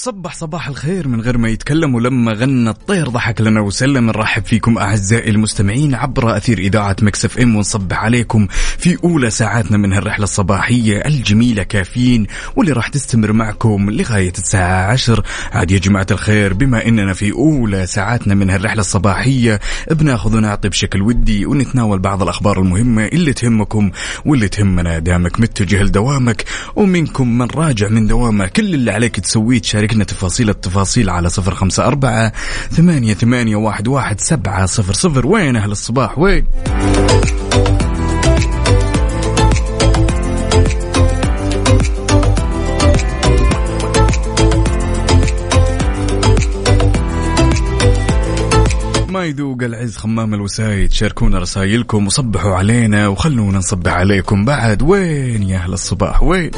وصبح صباح الخير من غير ما يتكلم ولما غنى الطير ضحك لنا وسلم. نرحب فيكم أعزائي المستمعين عبر أثير إذاعة Mix FM. ونصبح عليكم في أولى ساعاتنا من هالرحلة الصباحية الجميلة كافيين واللي راح تستمر معكم لغاية الساعة 10 عاد يا جماعة الخير بما إننا في أولى ساعاتنا من هالرحلة الصباحية بناخذ ونعطي بشكل ودي ونتناول بعض الأخبار المهمة اللي تهمكم واللي تهمنا. دامك متجه لدوامك ومنكم من راجع من دوامه كل اللي عليك تسويه تشاركنا تفاصيل التفاصيل على صفر خمسة أربعة ثمانية, ثمانية واحد, واحد سبعة صفر صفر. وين أهل الصباح؟ وين؟ يذوق العز خمام الوسايد شاركونا رسايلكم وصبحوا علينا وخلونا نصبح عليكم بعد. وين يا أهل الصباح؟ وين؟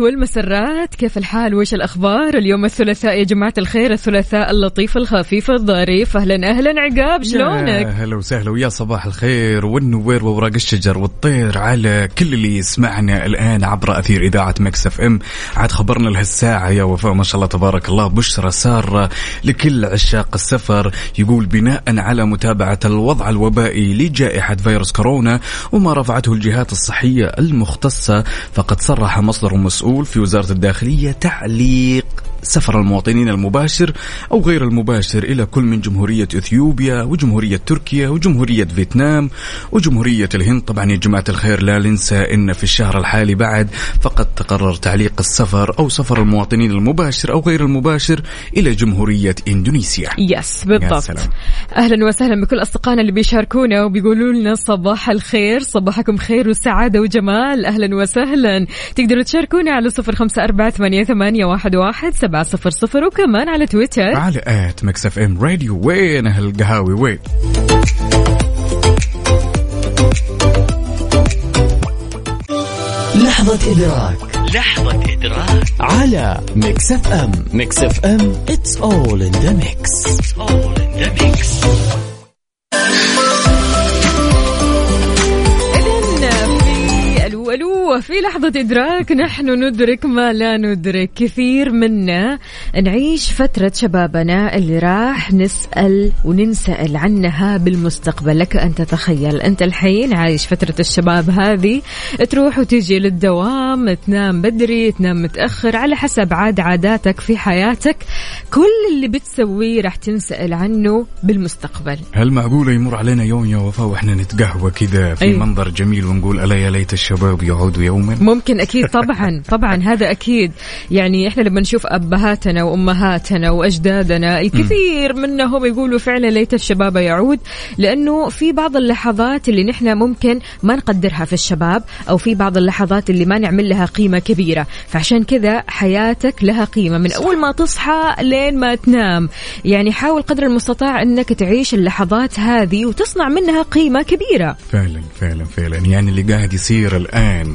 والمسرات؟ كيف الحال؟ وش الأخبار؟ اليوم الثلاثاء يا جماعة الخير الثلاثاء اللطيف الخفيف الظريف. أهلا أهلا عقاب شلونك؟ هلا وسهلا ويا صباح الخير والنوير وورق الشجر والطير على كل اللي يسمعنا الآن عبر أثير إذاعة Mix FM. عاد خبرنا لهالساعة يا وفاء ما شاء الله تبارك الله بشرى سارة لكل عشاق السفر يقول بناء على متابعة الوضع الوبائي لجائحة فيروس كورونا وما رفعته الجهات الصحية المختصة فقد صرح مصدر مسؤول في وزارة الداخلية تعليق سفر المواطنين المباشر أو غير المباشر إلى كل من جمهورية إثيوبيا وجمهورية تركيا وجمهورية فيتنام وجمهورية الهند. طبعا يا جماعة الخير لا ننسى أن في الشهر الحالي بعد فقد تقرر تعليق السفر أو سفر المواطنين المباشر أو غير المباشر إلى جمهورية إندونيسيا. يس يا بالضبط. سلام. أهلا وسهلا بكل أصدقائنا اللي بيشاركونا وبيقولوا لنا صباح الخير صباحكم خير وسعادة وجمال. أهلا وسهلا. تقدروا تشاركونا على صفر خمسة أربعة ثمانية, ثمانية واحد, واحد سبعة صفر صفر وكمان على تويتر. على at Mix FM Radio. وين أهل القهاوي وين؟ لحظة إدراك. لحظة إدراك. على Mix FM. Mix FM it's all in the mix. It's all in the mix. في لحظة إدراك نحن ندرك ما لا ندرك. كثير منا نعيش فترة شبابنا اللي راح نسأل وننسأل عنها بالمستقبل. لك أن تتخيل أنت الحين عايش فترة الشباب هذه تروح وتجي للدوام تنام بدري تنام متأخر على حسب عاد عاداتك في حياتك. كل اللي بتسويه راح تنسأل عنه بالمستقبل. هل معقولة يمر علينا يوم يا وفاء وإحنا نتقهوى كذا في أي. منظر جميل ونقول ألا يا ليت الشباب يعودوا يوما. ممكن أكيد طبعا طبعا هذا أكيد. يعني إحنا لما نشوف أبهاتنا وأمهاتنا وأجدادنا الكثير منهم يقولوا فعلا ليت الشباب يعود لأنه في بعض اللحظات اللي نحن ممكن ما نقدرها في الشباب أو في بعض اللحظات اللي ما نعمل لها قيمة كبيرة. فعشان كذا حياتك لها قيمة. من أول ما تصحى لين ما تنام. يعني حاول قدر المستطاع إنك تعيش اللحظات هذه وتصنع منها قيمة كبيرة. فعلا فعلا فعلا. يعني اللي قاعد يصير الآن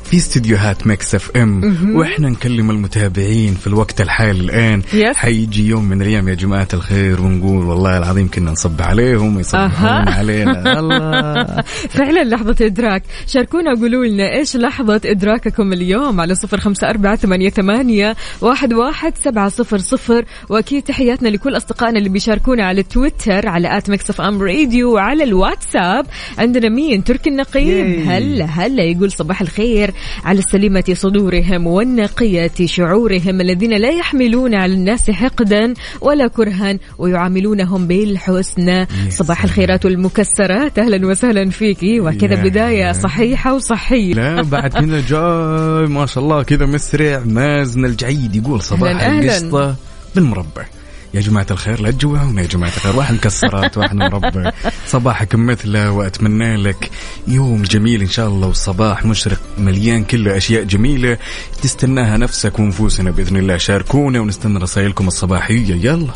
في استديوهات Mix FM وإحنا نكلم المتابعين في الوقت الحالي الآن. yes. حيجي يوم من الأيام يا جماعة الخير ونقول والله العظيم كنا نصب عليهم ويصبحون أها. علينا. الله. فعلا لحظة إدراك. شاركونا وقولوا لنا إيش لحظة إدراككم اليوم على صفر خمسة أربعة ثمانية, ثمانية واحد, واحد سبعة صفر صفر. وأكيد تحياتنا لكل أصدقائنا اللي بيشاركونا على تويتر على at Mix FM Radio وعلى الواتساب. عندنا مين؟ تركي النقيب. هلا هلا يقول صباح الخير. على السليمة صدورهم والنقية شعورهم الذين لا يحملون على الناس حقدا ولا كرها ويعاملونهم بالحسنى صباح الخيرات والمكسرات أهلا وسهلا فيكي وكذا بداية. صحيحة وصحية. لا بعد كذا جاي. ما شاء الله كذا مسرع. مازن الجعيد يقول صباح. القشطة بالمربى يا جماعة الخير لا تجوعونا يا جماعة الخير واحد مكسرات واحد مربى صباحك مثله وأتمنى لك يوم جميل إن شاء الله والصباح مشرق مليان كله أشياء جميلة. تستناها نفسك ونفوسنا بإذن الله. شاركونا ونستنى رسائلكم الصباحية. يلا.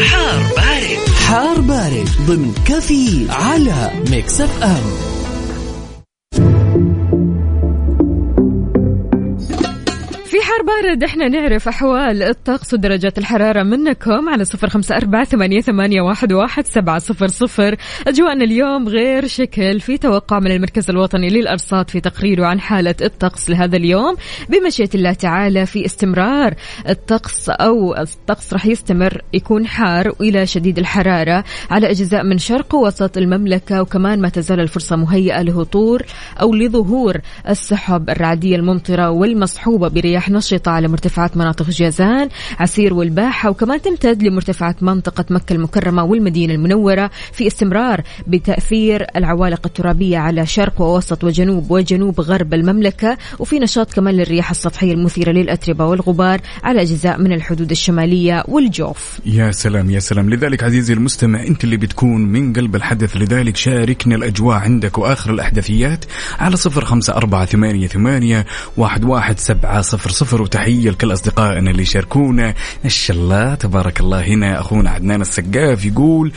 حار بارد. حار بارد ضمن كافيين على Mix FM. بارد. إحنا نعرف أحوال الطقس ودرجات الحرارة منكم على صفر خمسة أربعة ثمانية, ثمانية واحد, واحد سبعة صفر صفر. أجواءنا اليوم غير شكل. في توقع من المركز الوطني للأرصاد في تقريره عن حالة الطقس لهذا اليوم. بمشيئة الله تعالى في استمرار الطقس أو الطقس راح يستمر يكون حار وإلى شديد الحرارة. على أجزاء من شرق ووسط المملكة وكمان ما تزال الفرصة مهيئة لهطور أو لظهور السحب الرعدية الممطرة والمصحوبة برياح نشطة. على مرتفعات مناطق جازان عسير والباحة وكمان تمتد لمرتفعات منطقة مكة المكرمة والمدينة المنورة في استمرار بتأثير العوالق الترابية على شرق ووسط وجنوب وجنوب غرب المملكة وفي نشاط كمان للرياح السطحية المثيرة للأتربة والغبار على أجزاء من الحدود الشمالية والجوف. يا سلام يا سلام. لذلك عزيزي المستمع أنت اللي بتكون من قلب الحدث لذلك شاركنا الأجواء عندك وآخر الأحداثيات على صفر خمسة أربعة ثمانية, ثمانية واحد, واحد سبعة صفر صفر. وتحية لكل أصدقائنا اللي يشاركونا. ما شاء الله تبارك الله. هنا أخونا عدنان السقاف يقول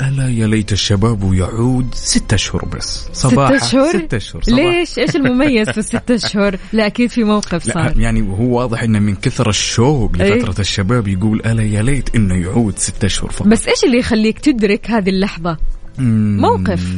ألا يا ليت الشباب يعود ستة أشهر بس. صباحا ستة أشهر ستة صباح. ليش؟ إيش المميز في الستة أشهر لا أكيد في موقف لا صار. يعني هو واضح إنه من كثر الشوق إيه. لفترة الشباب يقول ألا يا ليت إنه يعود ستة أشهر فقط. بس إيش اللي يخليك تدرك هذه اللحظة؟ موقف.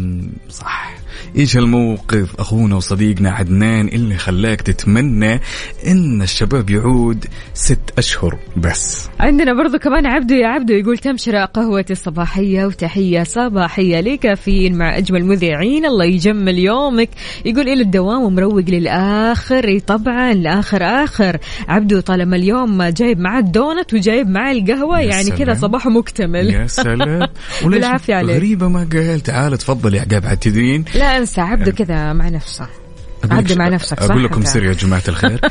صح. إيش الموقف أخونا وصديقنا عدنان اللي خلاك تتمنى إن الشباب يعود ست أشهر بس؟ عندنا برضو كمان عبدو يا عبدو يقول تمشرة قهوتي الصباحية وتحية صباحية لكافيين مع أجمل مذيعين الله يجمل يومك. يقول إلى الدوام ومروق للآخر إي طبعا لآخر آخر. عبدو طالما اليوم جايب معاه الدونت وجايب معاه القهوة يا يعني كذا. صباحه مكتمل. يا سلام. وليش بالعافية عليك. غريبة ما قال تعال تفضل يا عقاب عتدين لا أنسى عبدو كذا مع نفسه. عبدو مع نفسك صح؟ أقول لكم؟ سر يا جماعة الخير.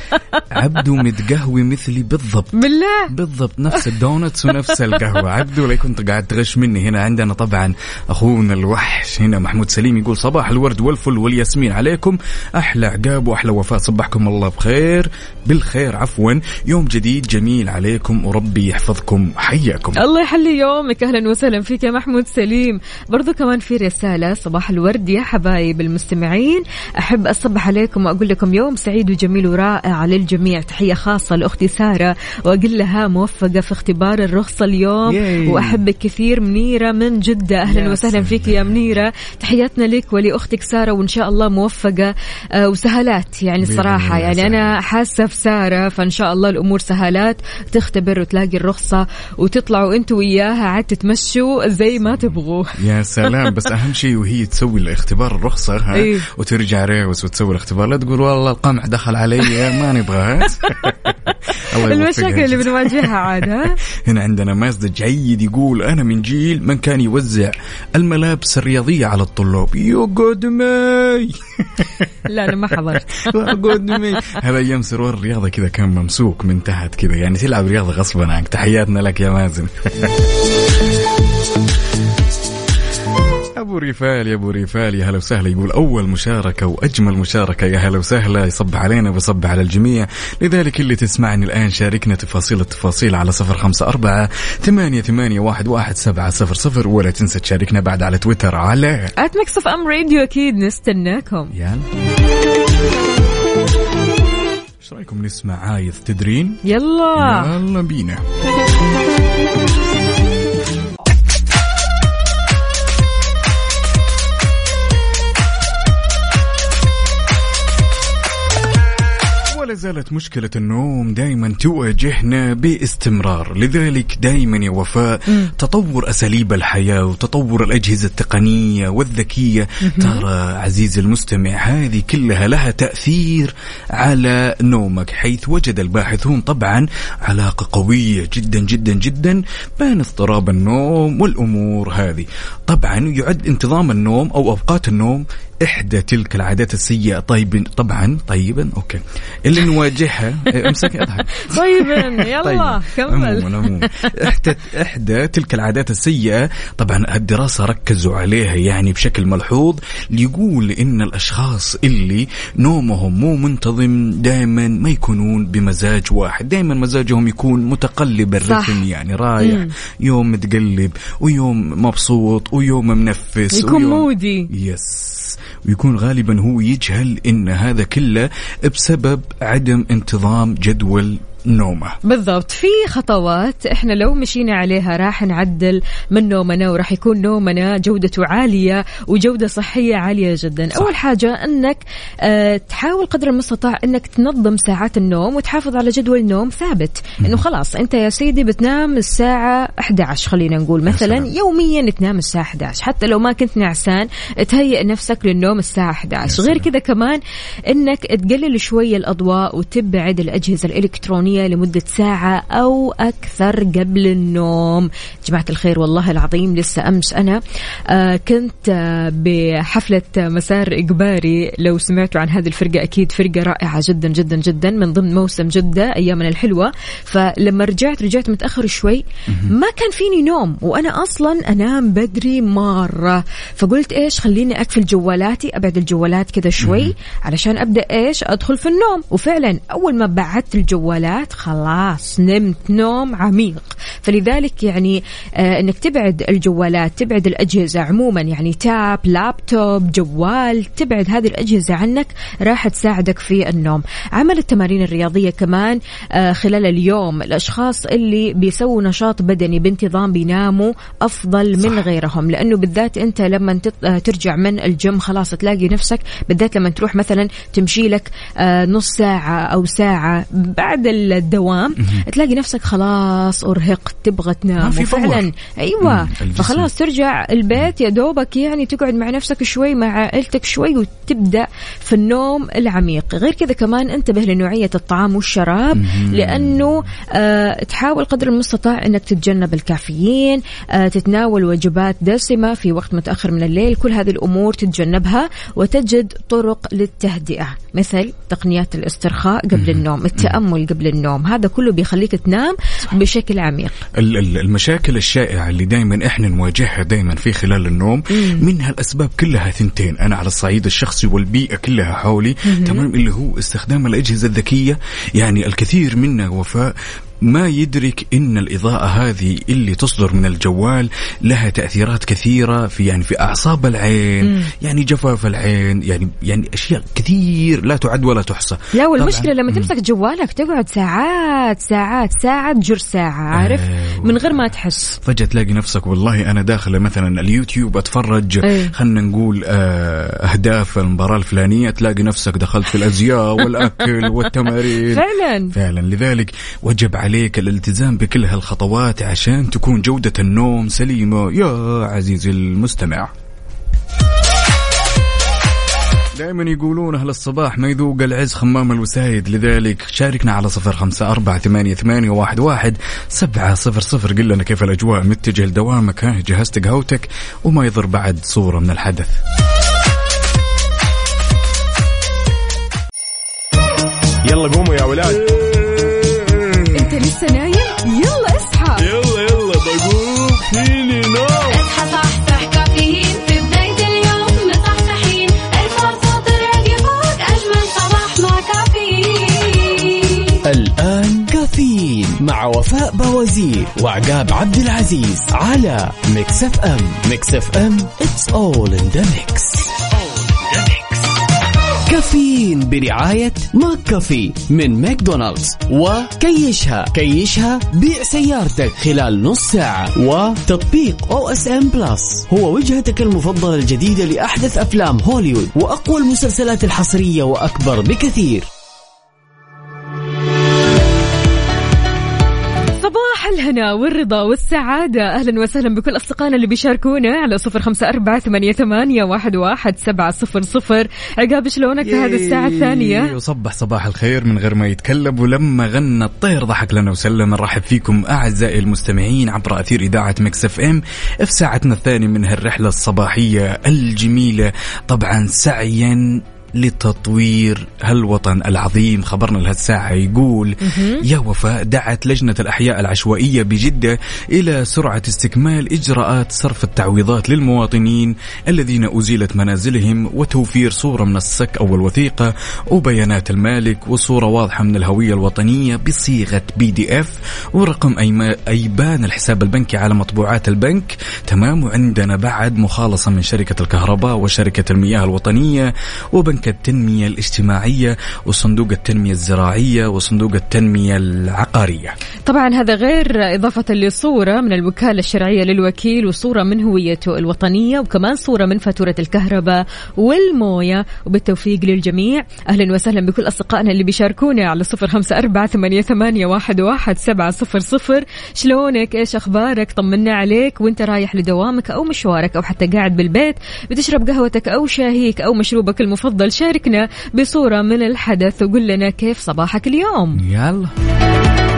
عبدو متقهوي مثلي بالضبط. بالله. بالضبط نفس الدونتس ونفس القهوة. عبدو لا كنت قاعد تغش مني هنا عندنا طبعا أخونا الوحش هنا محمود سليم يقول صباح الورد والفل والياسمين عليكم. أحلى عقاب وأحلى وفاء. صبحكم الله بخير. بالخير عفوا. يوم جديد جميل عليكم وربي يحفظكم. حياكم. الله يحلي يومك. أهلا وسهلا فيك يا محمود سليم. برضو كمان في رسالة. صباح الورد يا حبايب المستمعين. أحب أصبح عليكم وأقول لكم يوم سعيد وجميل ورائع للجميع. تحية خاصة لأختي سارة وأقول لها موفقة في اختبار الرخصه اليوم. ياي. واحبك كثير منيرة من جدة. أهلا وسهلا. فيك يا منيرة. تحياتنا لك ولأختك سارة وإن شاء الله موفقة آه، وسهالات يعني الصراحه يعني أنا حاسة في ساره فإن شاء الله الأمور سهالات. تختبر وتلاقي الرخصة وتطلعوا أنتوا وياها. عاد تتمشوا زي ما تبغوا. يا سلام. بس أهم شيء وهي تسوي الاختبار الرخصة ها إيه. وترجع ريوس وتسوي الاختبار لا تقول والله القمع دخل علي ما يوفقها المشاكل اللي بنواجهها عاد هنا عندنا مازد جيد يقول أنا من جيل من كان يوزع الملابس الرياضية على الطلاب. يقعد ماي لا أنا ما حضرت. يقعد ماي هذا أيام سرور الرياضة كذا كان ممسوك من تحت كذا. يعني تلعب رياضة غصبا عنك. تحياتنا لك يا مازن. أبو ريفال يا أبو ريفال يا هلا وسهلا. يقول أول مشاركة وأجمل مشاركة يا هلا وسهلا. يصب علينا ويصب على الجميع. لذلك اللي تسمعني الآن شاركنا تفاصيل التفاصيل على صفر خمسة أربعة ثمانية ثمانية واحد واحد سبعة صفر صفر. ولا تنسى تشاركنا بعد على تويتر على at Mix FM Radio أكيد نستناكم. يلا. إيش رأيكم نسمع عايض تدرين؟ يلا. يلا بينا. ولا زالت مشكلة النوم دائما تواجهنا باستمرار. لذلك دائما يا وفاء تطور أساليب الحياة وتطور الأجهزة التقنية والذكية. ترى عزيزي المستمع هذه كلها لها تأثير على نومك حيث وجد الباحثون طبعا علاقة قوية جدا جدا جدا بين اضطراب النوم والأمور هذه. طبعا يعد انتظام النوم أو أوقات النوم إحدى تلك العادات السيئة. طيب طبعا طيبا أوكي. اللي نواجهها إيه، أمسك أضحك. طيبا يلا كمل. عموما إحدى إحدى تلك العادات السيئة. طبعا الدراسة ركزوا عليها يعني بشكل ملحوظ. ليقول إن الأشخاص اللي نومهم مو منتظم دائما ما يكونون بمزاج واحد. دائما مزاجهم يكون متقلب الرتم يعني رايح. مم. يوم متقلب ويوم مبسوط ويوم منفس يكون ويوم مودي. يس. ويكون غالبا هو يجهل إن هذا كله بسبب عدم انتظام جدول نومة. بالضبط. في خطوات إحنا لو مشينا عليها راح نعدل من نومنا وراح يكون نومنا جودته عالية وجودة صحية عالية جدا. صح. أول حاجة إنك آه تحاول قدر المستطاع إنك تنظم ساعات النوم وتحافظ على جدول نوم ثابت. إنه خلاص أنت يا سيدي بتنام الساعة 11 خلينا نقول مثلا. سلام. يوميا تنام الساعة 11 حتى لو ما كنت نعسان تهيئ نفسك للنوم الساعة 11 غير كذا كمان إنك تقلل شوية الأضواء وتبعد الأجهزة الإلكترونية لمدة ساعة أو أكثر قبل النوم. جماعة الخير والله العظيم لسه أمس أنا آه كنت آه بحفلة مسار إجباري. لو سمعتوا عن هذه الفرقة أكيد فرقة رائعة جدا جدا جدا من ضمن موسم جدة أيامنا الحلوة. فلما رجعت رجعت متأخر شوي. ما كان فيني نوم وأنا أصلا أنام بدري مرة. فقلت إيش خليني أقفل جوالاتي أبعد الجوالات كذا شوي علشان أبدأ إيش أدخل في النوم. وفعلا أول ما بعدت الجوالات خلاص نمت نوم عميق. فلذلك يعني آه إنك تبعد الجوالات تبعد الأجهزة عموما يعني تاب لابتوب جوال تبعد هذه الأجهزة عنك راح تساعدك في النوم. عمل التمارين الرياضية كمان آه خلال اليوم الأشخاص اللي بيسووا نشاط بدني بانتظام بيناموا أفضل من غيرهم. لأنه بالذات أنت لما آه، ترجع من الجيم خلاص تلاقي نفسك بالذات لما تروح مثلا تمشي لك آه، نص ساعة أو ساعة بعد الدوام تلاقي نفسك خلاص أرهقت تبغى تنام. ما في power. أيوه. فخلاص ترجع البيت يا دوبك يعني تقعد مع نفسك شوي مع عائلتك شوي وتبدأ في النوم العميق. غير كذا كمان انتبه لنوعية الطعام والشراب لأنه آه تحاول قدر المستطاع إنك تتجنب الكافيين آه تتناول وجبات دسمة في وقت متأخر من الليل. كل هذه الأمور تتجنبها وتجد طرق للتهدئة مثل تقنيات الاسترخاء قبل النوم التأمل قبل النوم هذا كله بيخليك تنام بشكل عميق. ال- ال- المشاكل الشائعة اللي دائما إحنا نواجهها دائما في خلال النوم منها الأسباب كلها ثنتين. أنا على الصعيد الشخصي والبيئة كلها حولي. تمام اللي هو استخدام الأجهزة الذكية. يعني الكثير منا وفاء ما يدرك إن الإضاءة هذه اللي تصدر من الجوال لها تأثيرات كثيرة في يعني في أعصاب العين يعني جفاف العين يعني يعني أشياء كثير لا تعد ولا تحصى. لا طبعاً. والمشكلة لما تمسك جوالك تقعد ساعات ساعات ساعة تجر ساعة عارف؟ أيوة. من غير ما تحس. فجأة تلاقي نفسك والله أنا داخل مثلا اليوتيوب أتفرج أي. خلنا نقول آه، أهداف المباراة الفلانية تلاقي نفسك دخلت في الأزياء والأكل والتمارين. فعلا. فعلا. لذلك وجب عليك الالتزام بكل هالخطوات عشان تكون جودة النوم سليمة. يا عزيزي المستمع. دائما يقولون أهل الصباح ما يذوق العز خمام الوسايد. لذلك شاركنا على صفر خمسة أربعة ثمانية, ثمانية واحد, واحد سبعة صفر صفر. قل لنا كيف الأجواء. متجه لدوامك. ها جهزت قهوتك وما يضر بعد صورة من الحدث. يلا قوموا يا ولاد. وفاء بوازير وعقاب عبد العزيز على Mix FM Mix FM it's all in the mix. كافيين برعاية McCafé من ماكدونالدز. وكيشها كيشها بيع سيارتك خلال نص ساعة. وتطبيق OSN Plus هو وجهتك المفضلة الجديدة لأحدث أفلام هوليوود وأقوى المسلسلات الحصرية وأكبر بكثير. الهنا والرضا والسعادة. أهلا وسهلا بكل أصدقائنا اللي بيشاركونا على صفر خمسة أربعة ثمانية, ثمانية واحد, واحد سبعة صفر صفر. عقاب شلونك في هذه الساعة الثانية؟ وصبح صباح الخير من غير ما يتكلم ولما غنى الطير ضحك لنا وسلم. نرحب فيكم أعزائي المستمعين عبر أثير إذاعة مكس إف إم في ساعتنا الثانية من هالرحلة الصباحية الجميلة. طبعا سعيا لتطوير هالوطن العظيم. خبرنا لهالساعة يقول يا وفاء دعت لجنة الأحياء العشوائية بجدة إلى سرعة استكمال إجراءات صرف التعويضات للمواطنين الذين أزيلت منازلهم وتوفير صورة من السك أو الوثيقة وبيانات المالك وصورة واضحة من الهوية الوطنية بصيغة PDF ورقم أيبان الحساب البنكي على مطبوعات البنك. تمام وعندنا بعد مخالصة من شركة الكهرباء وشركة المياه الوطنية وبنك التنمية الاجتماعية وصندوق التنمية الزراعية وصندوق التنمية العقارية. طبعا هذا غير إضافة لصورة من الوكالة الشرعية للوكيل وصورة من هويته الوطنية وكمان صورة من فاتورة الكهرباء والموية. وبالتوفيق للجميع أهلا وسهلا بكل أصدقائنا اللي بيشاركونا على صفر خمسة أربعة ثمانية, ثمانية واحد, واحد سبعة صفر صفر. شلونك؟ إيش أخبارك؟ طمنا عليك. وأنت رايح لدوامك أو مشوارك أو حتى قاعد بالبيت بتشرب قهوتك أو شاهيك أو مشروبك المفضل شاركنا بصورة من الحدث وقول لنا كيف صباحك اليوم. يلا.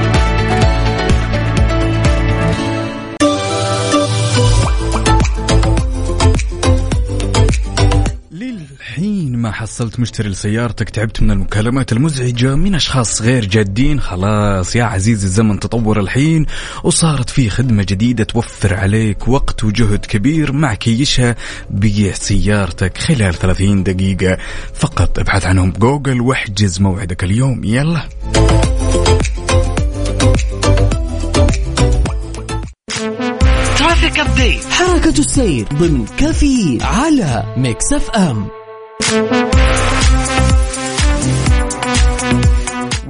للحين ما حصلت مشتري لسيارتك تعبت من المكالمات المزعجة من أشخاص غير جادين خلاص يا عزيزي الزمن تطور الحين وصارت في خدمة جديدة توفر عليك وقت وجهد كبير مع كيشها بيع سيارتك خلال 30 دقيقة. فقط ابحث عنهم بجوجل واحجز موعدك اليوم. يلا. traffic update حركة السير ضمن كافيين على Mix FM.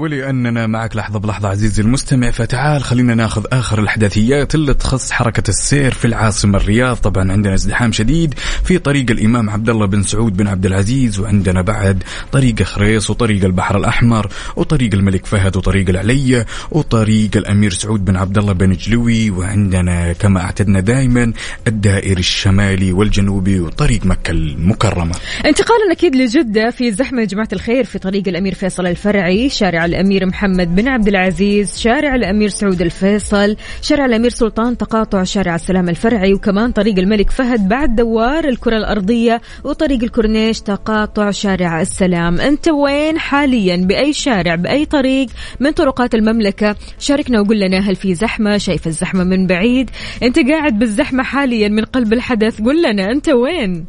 ولأننا معك لحظة بلحظة عزيزي المستمع. فتعال خلينا ناخذ آخر الإحداثيات اللي تخص حركة السير في العاصمة الرياض. طبعا عندنا ازدحام شديد في طريق الإمام عبد الله بن سعود بن عبد العزيز وعندنا بعد طريق خريص وطريق البحر الأحمر وطريق الملك فهد وطريق العليا وطريق الأمير سعود بن عبد الله بن جلوي وعندنا كما أعتدنا دائما الدائري الشمالي والجنوبي وطريق مكة المكرمة. انتقالا أكيد لجدة في زحمة يا جماعة الخير في طريق الأمير فيصل الفرعي، شارع الأمير محمد بن عبد العزيز، شارع الأمير سعود الفيصل، شارع الأمير سلطان تقاطع شارع السلام الفرعي وكمان طريق الملك فهد بعد دوار الكرة الأرضية وطريق الكورنيش تقاطع شارع السلام، أنت وين حاليا بأي شارع بأي طريق من طرقات المملكة؟ شاركنا وقول لنا هل في زحمة؟ شايف الزحمة من بعيد؟ أنت قاعد بالزحمة حاليا من قلب الحدث قول لنا أنت وين؟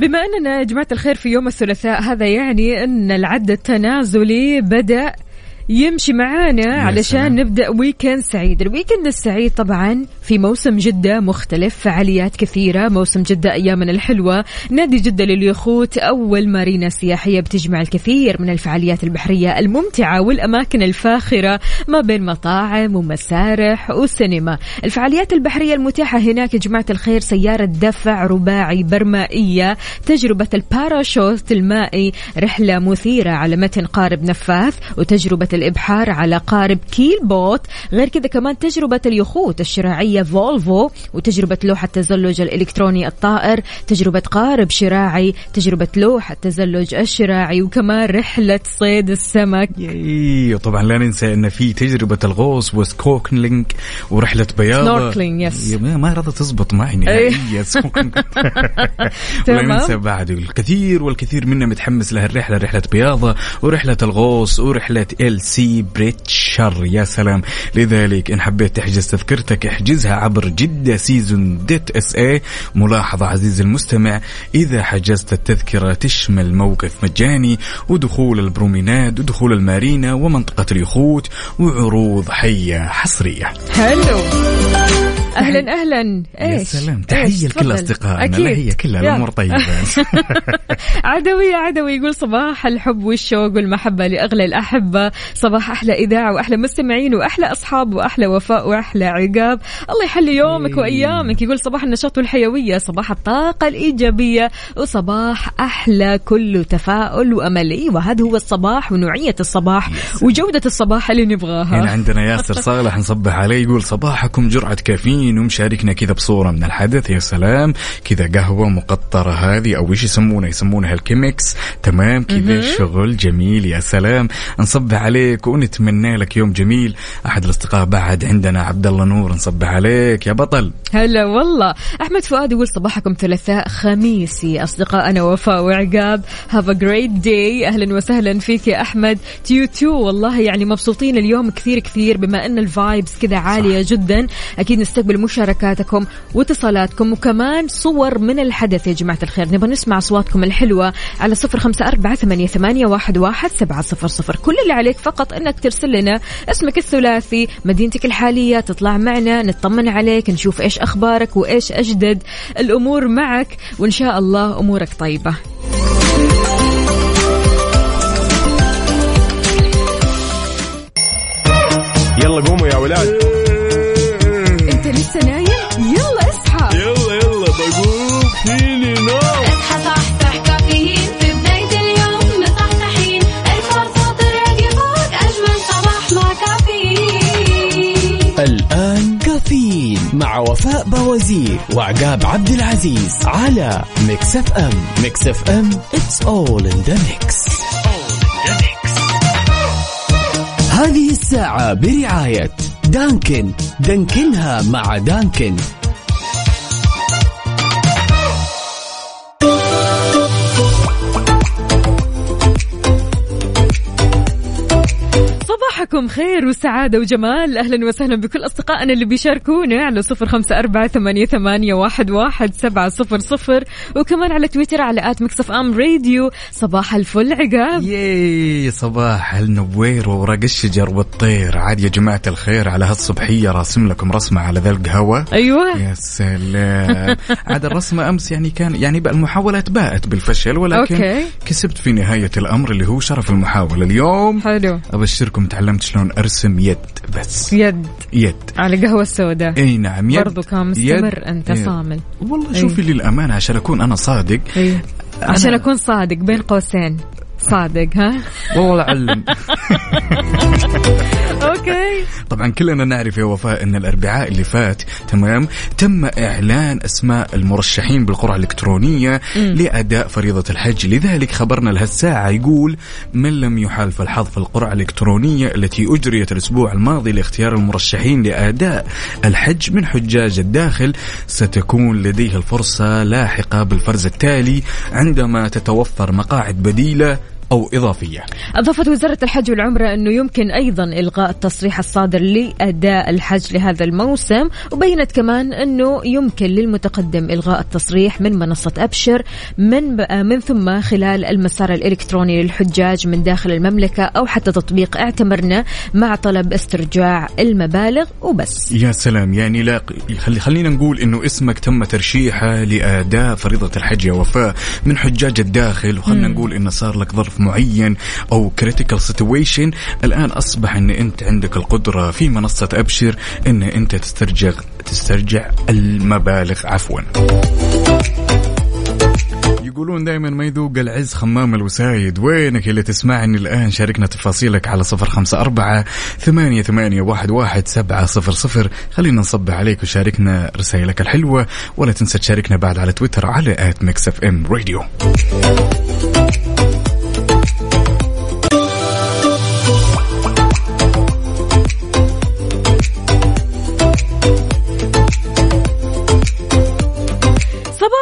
بما أننا يا جماعة الخير في يوم الثلاثاء هذا يعني أن العد التنازلي بدأ يمشي معانا علشان. نبدأ weekend سعيد، ال weekend السعيد طبعا في موسم جدة مختلف، فعاليات كثيرة، موسم جدة أيامنا الحلوة، نادي جدة لليخوت أول مارينا سياحية بتجمع الكثير من الفعاليات البحرية الممتعة والأماكن الفاخرة ما بين مطاعم ومسارح وسينما، الفعاليات البحرية المتاحة هناك يا جماعة الخير سيارة دفع رباعي برمائية، تجربة الباراشوت المائي، رحلة مثيرة على متن قارب نفاث وتجربة الإبحار على قارب keel boat غير كذا كمان تجربة اليخوت الشراعية فولفو وتجربة لوحة تزلج الإلكتروني الطائر تجربة قارب شراعي تجربة لوحة تزلج الشراعي وكمان رحلة صيد السمك ياي وطبعا لا ننسى إن في تجربة الغوص و snorkeling بياضة Snorkeling، yes. يا ما راضت تزبط معي إيه. نهائيا. ولا تمام. ننسى بعد الكثير والكثير منا متحمس لها الرحله رحلة بياضة ورحلة الغوص ورحلة ال sea breacher يا سلام. لذلك إن حبيت تحجز تذكرتك احجزها عبر جدة season dot SA ملاحظة عزيزي المستمع إذا حجزت التذكرة تشمل موقف مجاني ودخول البروميناد ودخول المارينا ومنطقة اليخوت وعروض حية حصرية. حلو أهلا أهلا. يا إيش؟ سلام. إيش؟ تحية لكل أكيد. لا هي كلها يلا. الأمور طيبة. عدوي عدوي يقول صباح الحب والشوق والمحبة لأغلى الأحبة. صباح أحلى إذاعة وأحلى مستمعين وأحلى أصحاب وأحلى وفاء وأحلى عقاب. الله يحلي يومك وأيامك. يقول صباح النشاط والحيوية صباح الطاقة الإيجابية وصباح أحلى كله تفاؤل وأمل أيوة هذا هو الصباح ونوعية الصباح وجودة الصباح اللي هنا نبغاها عندنا ياسر صالح نصبح عليه يقول صباحكم جرعة كافيين. ومشاركنا كذا بصورة من الحدث. يا سلام. كذا قهوة مقطرة هذه أو إيش يسمونها يسمونها الكيمكس تمام. كذا شغل جميل. يا سلام. نصبح عليك ونتمنى لك يوم جميل. أحد الأصدقاء بعد عندنا عبد الله نور نصبح عليك. يا بطل. هلا والله. أحمد فؤاد يقول صباحكم ثلاثاء خميسي. أصدقائنا وفاء وعقاب. have a great day أهلا وسهلا فيك يا أحمد. to you too والله يعني مبسوطين اليوم كثير كثير بما إن ال vibes كذا عالية صح. جدا. أكيد نستقبل مشاركاتكم واتصالاتكم وكمان صور من الحدث. يا جماعة الخير نبغى نسمع أصواتكم الحلوة على صفر أربعة ثمانية, ثمانية واحد, سبعة صفر صفر. كل اللي عليك فقط إنك ترسل لنا اسمك الثلاثي مدينتك الحالية تطلع معنا نطمن عليك نشوف إيش أخبارك وإيش أجدد الأمور معك وإن شاء الله أمورك طيبة. يلا قوموا يا ولاد. لسه نايم يلا اصحى. يلا يلا بقوم فيني نوم اصحى صحصح كافيين. في بداية اليوم مصحصحين. الفرصة تراقي فوق أجمل صباح مع كافيين. الآن كافيين مع وفاء بوازير وعقاب عبد العزيز على Mix FM. Mix FM it's all in the mix. هذه الساعة برعاية دانكن. دانكنها مع دانكن. صباحكم خير وسعادة وجمال. أهلا وسهلا بكل أصدقائنا اللي بيشاركونا على صفر خمسة أربعة ثمانية, ثمانية واحد, واحد سبعة صفر صفر. وكمان على تويتر على آت مكسف أم راديو. صباح الفل عقاب. ياي صباح النوير وورق الشجر والطير. عاد يا جماعة الخير على هالصبحية. راسم لكم رسمة على ذا القهوة. أيوة. يا سلام. عاد الرسمة أمس يعني كان يعني بقى المحاولات باءت بالفشل ولكن أوكي. كسبت في نهاية الأمر اللي هو شرف المحاولة اليوم. حلو. أبشركم تعلمت شلون أرسم يد بس يد يد على قهوة السوداء إي نعم يد برضو كان يد. مستمر أنت إيه. صامل والله أي. شوفي للأمانة عشان أكون أنا صادق أيوة. عشان أنا- أكون صادق بين قوسين صادق ها؟ والله أعلم. أوكي. طبعا كلنا نعرف يا وفاء إن الأربعاء اللي فات تمام؟ تم إعلان أسماء المرشحين بالقرعة الإلكترونية لأداء فريضة الحج. لذلك خبرنا لهالساعه يقول من لم يحالف الحظ في القرعة الإلكترونية التي أجريت الأسبوع الماضي لاختيار المرشحين لأداء الحج من حجاج الداخل ستكون لديه الفرصة لاحقة بالفرز التالي عندما تتوفر مقاعد بديلة أو إضافية. أضافت وزارة الحج والعمرة أنه يمكن أيضا إلغاء التصريح الصادر لأداء الحج لهذا الموسم وبينت كمان أنه يمكن للمتقدم إلغاء التصريح من منصة أبشر من من ثم خلال المسار الإلكتروني للحجاج من داخل المملكة أو حتى تطبيق اعتمرنا مع طلب استرجاع المبالغ وبس. يا سلام. يعني لا خلي خلينا نقول إنه اسمك تم ترشيحه لأداء فريضة الحج يا وفاء من حجاج الداخل وخلينا نقول انه صار لك ظرف معين أو critical situation الآن أصبح إن أنت عندك القدرة في منصة أبشر إن أنت تسترجع تسترجع المبالغ. عفوا. يقولون دائما ما يذوق العز خمام الوسايد. وينك اللي تسمعني الآن؟ شاركنا تفاصيلك على صفر خمسة أربعة ثمانية, ثمانية واحد, واحد سبعة صفر صفر. خلينا نصبح عليك وشاركنا رسائلك الحلوة. ولا تنسى تشاركنا بعد على تويتر على at Mix FM Radio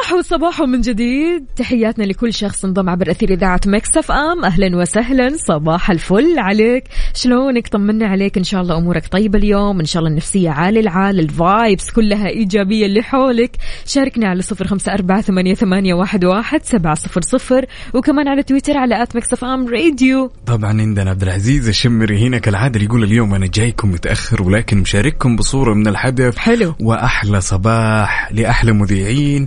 صباح الصباح من جديد. تحياتنا لكل شخص انضم عبر أثير إذاعة Mix FM. أهلا وسهلا. صباح الفل عليك. شلونك؟ طمنا عليك. إن شاء الله أمورك طيبة اليوم. إن شاء الله النفسية عال العال ال vibes كلها إيجابية اللي حولك. شاركنا على صفر خمسة أربعة ثمانية, ثمانية واحد, واحد سبعة صفر صفر. وكمان على تويتر على at Mix FM Radio. طبعا عندنا عبد العزيز الشمري هنا كالعادة يقول اليوم أنا جايكم متأخر ولكن مشارككم بصورة من الحدث. حلو. وأحلى صباح لأحلى مذيعين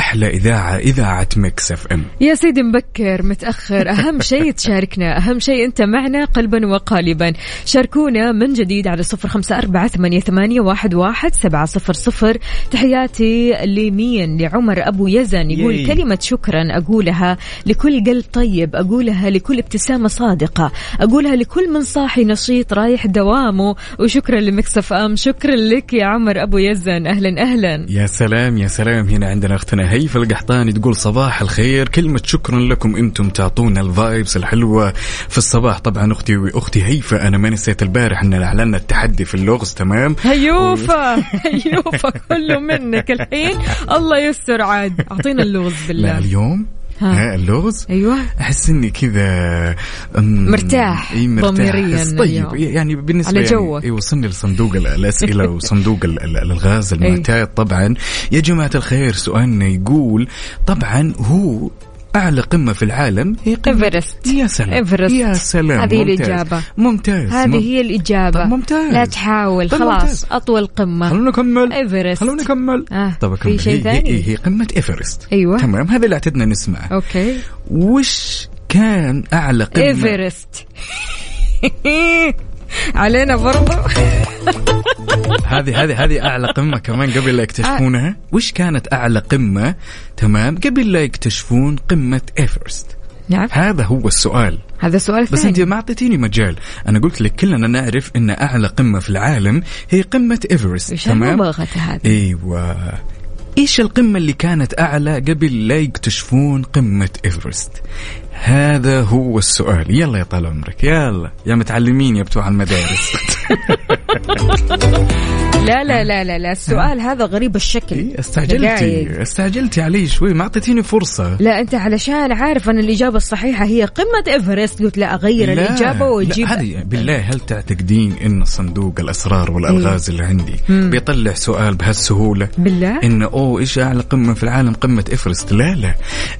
واحلى إذاعة إذاعة Mix FM. يا سيدي مبكر متأخر. أهم شيء تشاركنا أهم شيء أنت معنا قلبا وقالبا. شاركونا من جديد على صفر خمسة أربعة ثمانية, ثمانية واحد, واحد سبعة صفر صفر. تحياتي لمين؟ لعمر أبو يزن يقول ياي. كلمة شكرا أقولها لكل قلب طيب أقولها لكل ابتسامة صادقة أقولها لكل من صاحي نشيط رايح دوامه. وشكرا لمكسف أم شكرا لك يا عمر أبو يزن. أهلا أهلا. يا سلام يا سلام. هنا عندنا أختنا هيفا القحطاني تقول صباح الخير كلمة شكرا لكم أنتم تعطونا ال vibes الحلوة في الصباح. طبعا أختي واختي هيفا أنا ما نسيت البارح إن اعلنا التحدي في اللغز تمام؟ هيوفا هيوفا كله منك الحين. الله يستر عاد. أعطينا اللغز لا بالله. اليوم ها. اللغز أيوه أحس إني كذا مرتاح إي مرتاح ضميرياً طيب اليوم. يعني بالنسبة على يعني joke. إي وصلني لصندوق ال- الأسئلة وصندوق ال- ال- الألغاز المعتاد طبعا يا جماعة الخير سؤالنا يقول طبعا هو أعلى قمة في العالم هي قمه إيفرست. يا سلام إيفرست. يا سلام هذه ممتاز. الإجابة. ممتاز هذه هي الإجابة طب ممتاز. لا تحاول خلاص ممتاز. أطول قمة خلونا نكمل إيفرست. خلونا نكمل آه، طب في. شيء هي- ثاني؟ هي, هي قمة إيفرست أيوة. تمام هذا اللي اعتدنا نسمعه okay وش كان أعلى قمة إيفرست علينا برضو هذه هذه هذه أعلى قمة كمان قبل لا يكتشفونها. وش كانت أعلى قمة؟ تمام قبل لا يكتشفون قمة إيفرست. نعم. هذا هو السؤال. هذا سؤال بس أنت ثاني. ما أعطيتيني مجال. أنا قلت لك كلنا نعرف إن أعلى قمة في العالم هي قمة إيفرست. تمام؟ هذه؟ إيوه. إيش القمة اللي كانت أعلى قبل لا يكتشفون قمة إيفرست؟ هذا هو السؤال. يلا يا طال عمرك. يلا. يا متعلمين يا بتوع المدارس. لا لا لا لا لا. السؤال هذا غريب الشكل. إيه،. استعجلتي. استعجلتي علي شوي ما اعطيتيني فرصة. لا أنت علشان عارف أن الإجابة الصحيحة هي قمة إيفرست قلت لا أغير لا، الإجابة وأجيب. هذه بالله هل تعتقدين إن صندوق الأسرار والألغاز اللي عندي بيطلع سؤال بهالسهولة؟ بالله؟ انه اوه إيش أعلى قمة في العالم؟ قمة إيفرست. لا لا.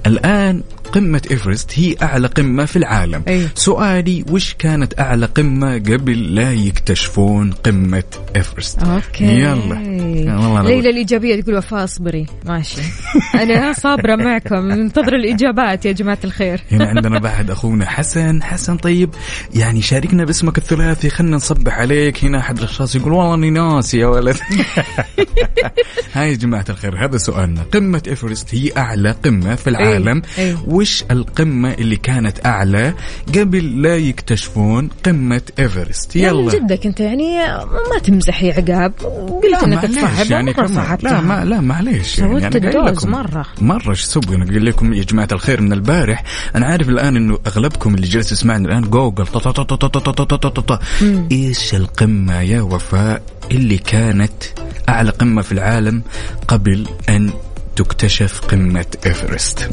الآن قمة إيفرست هي أعلى قمة في العالم. أي. سؤالي وش كانت أعلى قمة قبل لا يكتشفون قمة إيفرست؟ okay. يلا. ليلى الإيجابية تقول وفاء أصبري. ماشي. أنا صابرة معكم. منتظر الإجابات يا جماعة الخير. هنا عندنا بعد أخونا حسن. حسن طيب. يعني شاركنا باسمك الثلاثي. خلينا نصبح عليك. هنا أحد الأشخاص يقول والله أني ناسي يا ولد. هاي يا جماعة الخير. هذا سؤالنا. قمة إيفرست هي أعلى قمة في العالم. أي. وش القمة اللي كانت أعلى قبل لا يكتشفون قمة إيفرست؟ من يلا. جدك أنت يعني ما تمزح يا عقاب. قلت إنك تصعب يعني مرة لا ما لا معليش. يعني, أنا قايل لكم مرة. مرة إيش أسوي أنا قايل لكم يا جماعة الخير من البارح أنا عارف الآن إنه أغلبكم اللي جالس يسمعني الآن جوجل إيش القمة يا وفاء اللي كانت أعلى قمة في العالم قبل أن تكتشف قمة إيفرست؟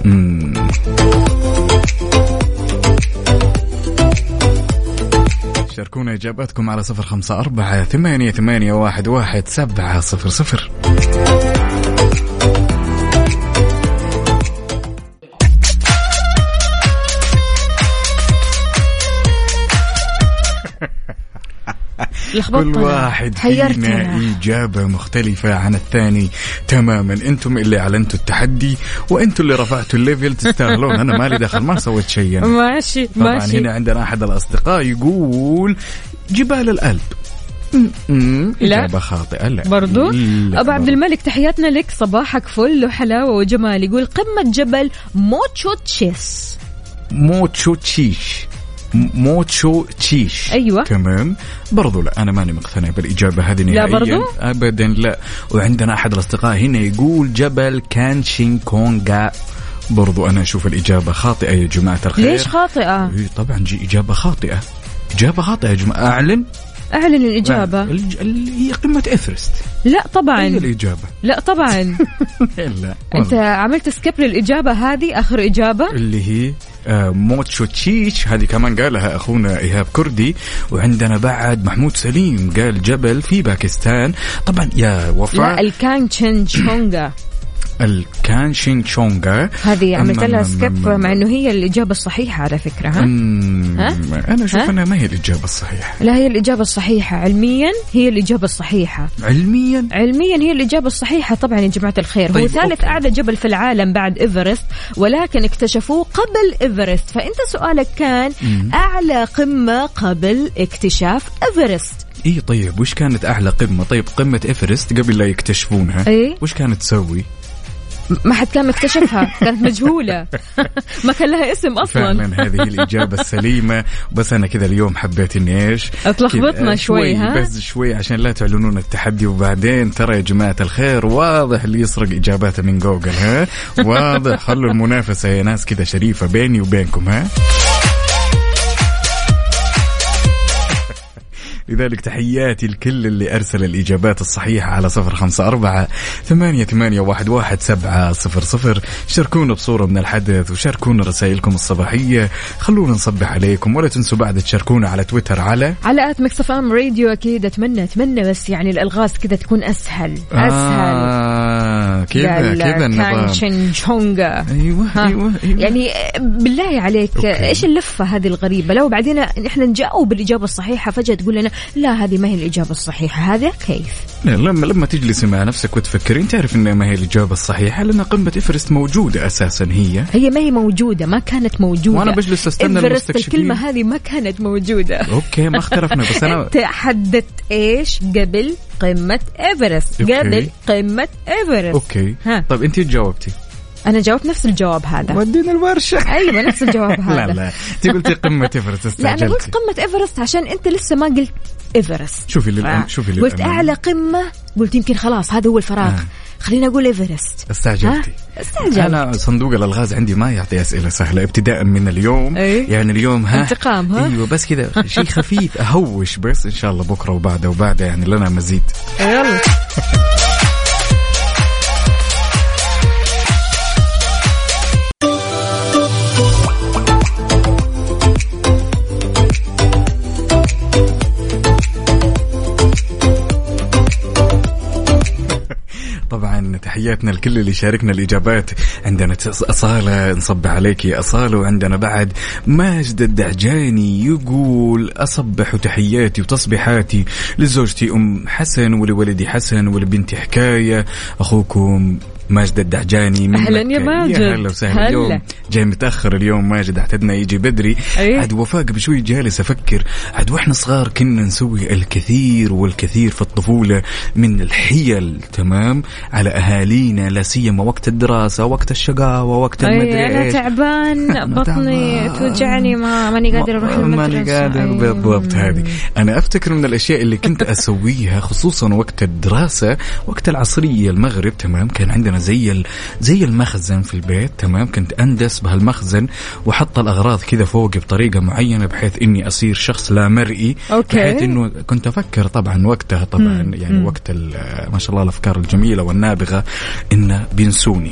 شاركونا إجاباتكم على صفر خمسة أربعة ثمانية ثمانية واحد واحد سبعة صفر صفر. كل واحد فينا إجابة مختلفة عن الثاني تماما. أنتم اللي أعلنتوا التحدي وأنتم اللي رفعتوا ال level تستاهلون أنا مالي دخل ما سويت شيء أنا. ماشي طبعا ماشي. هنا عندنا أحد الأصدقاء يقول جبال الألب. لا. إجابة خاطئة. لا. برضو؟ لا. أبو عبد. الملك تحياتنا لك. صباحك فل وحلاوة وجمال. يقول قمة جبل موتشو تشيس موتشو تشيش. أيوة. تمام برضو لا أنا ماني مقتنع بالإجابة هذه لا نهائيا. برضو؟ ابدا لا. وعندنا أحد الأصدقاء هنا يقول جبل كانشين كونغا. برضو أنا أشوف الإجابة خاطئة يا جماعة الخير. ليش خاطئة؟ إيه طبعا جي إجابة خاطئة. إجابة خاطئة يا جماعة. أعلن. أعلن الإجابة. الج- ال- هي قمة إيفرست. لا هي طبعا الإجابة. لا طبعا. لا أنت عملت skip للإجابة هذه آخر إجابة؟ اللي هي موتشو تشيش هذه كمان قالها أخونا إيهاب كردي. وعندنا بعد محمود سليم قال جبل في باكستان. طبعا يا لا وفاء الكانشن الكانشين شونغا. هذه عملت لها skip مع انه هي الإجابة الصحيحة على فكرة ها؟ ها؟ أنا أشوف ها؟ أنها ما هي الإجابة الصحيحة. لا هي الإجابة الصحيحة. علميا هي الإجابة الصحيحة. علميا؟ علميا هي الإجابة الصحيحة طبعا يا جماعة الخير. هو طيب، ثالث okay. أعلى جبل في العالم بعد إيفرست ولكن اكتشفوه قبل إيفرست. فأنت سؤالك كان أعلى قمة قبل اكتشاف إيفرست. إي طيب وش كانت أعلى قمة؟ طيب قمة إيفرست قبل لا يكتشفونها. إيه؟ وش كانت تسوي؟ ما حد كان مكتشفها. كانت مجهولة. ما كان لها اسم أصلا. فعلا هذه الإجابة السليمة. بس أنا كذا اليوم حبيت إني إيش؟ اتلخبطنا كذا شوي، ها؟ بس شوي عشان لا تعلنون التحدي. وبعدين ترى يا جماعة الخير واضح اللي يسرق إجاباته من جوجل ها؟ واضح خلوا المنافسة يا ناس كذا شريفة بيني وبينكم ها؟ لذلك تحياتي لكل اللي أرسل الإجابات الصحيحة على صفر خمسة أربعة ثمانية, ثمانية واحد, واحد سبعة صفر صفر. شاركونا بصورة من الحدث وشاركونا رسائلكم الصباحية. خلونا نصبح عليكم ولا تنسوا بعد تشاركونا على تويتر على على at Mix FM Radio أكيد أتمنى أتمنى بس يعني الألغاز كذا تكون أسهل أسهل. آه كذا كذا النظام ها. أيوة, أيوة. يعني بالله عليك okay. إيش اللفة هذه الغريبة لو بعدين إحنا نجاوب بالإجابة الصحيحة فجأة تقول لنا لا هذه ما هي الإجابة الصحيحة هذا كيف لما لما تجلسي مع نفسك وتفكرين تعرف إنها ما هي الإجابة الصحيحة لأن قمة إيفرست موجودة أساسا هي هي ما هي موجودة ما كانت موجودة وأنا بجلس المستكشفين. الكلمة هذه ما كانت موجودة أوكي ما اختلفنا بس أنا أنت حددت إيش قبل قمة إيفرست. قبل قمة إيفرست. أوكي. ها. طيب انت جاوبتي؟ أنا جاوبت نفس الجواب هذا. ودينا الورشة. أيوه نفس الجواب هذا. لا. لا انت قلتي قمة إيفرست لا أنا قلت قمة إيفرست عشان أنت لسه ما قلت إيفرست شوفي للأم... آه. شوفي قلت للأمانة. أعلى قمة قلت يمكن خلاص هذا هو الفراغ آه. خلينا أقول إيفرست استعجلتي؟ استعجلت أنا صندوق الألغاز عندي ما يعطي أسئلة سهلة ابتداء من اليوم إيه؟ يعني اليوم ها انتقام، ها؟ إيوه بس كذا شيء خفيف أهوش بس إن شاء الله بكرة وبعده وبعده يعني لنا مزيد يلا تحياتنا لكل اللي شاركنا الإجابات. عندنا أصالة نصبح عليك يا أصالة وعندنا بعد ماجد الدعجاني يقول أصبح تحياتي وتصبيحاتي لزوجتي أم حسن ولولدي حسن ولبنتي حكاية أخوكم ماجد الدعجاني من أهلاً يا. ماجد. يا هلا وسهلا هلا. اليوم جاي متأخر اليوم ماجد اعتدنا يجي بدري أيه. عاد وفاء قبل شوي جالس أفكر عاد وإحنا صغار كنا نسوي الكثير والكثير في الطفولة من الحيل تمام على أهالينا لا سيما وقت الدراسة وقت الشقاوة وقت المدري أي أنا تعبان بطني. توجعني ما ماني قادر أروح المدرسة ماني قادر أي. بالضبط هذه أنا أفتكر من الأشياء اللي كنت أسويها خصوصا وقت الدراسة وقت العصرية المغرب تمام كان عندنا زي ال... زي المخزن في البيت تمام؟ كنت أندس بهالمخزن وأحط الأغراض كذا فوقي بطريقة معينة بحيث إني أصير شخص لا مرئي. أوكي. بحيث إنه كنت أفكر طبعا وقتها طبعا يعني وقت ال- ما شاء الله الأفكار الجميلة والنابغة انه بينسوني.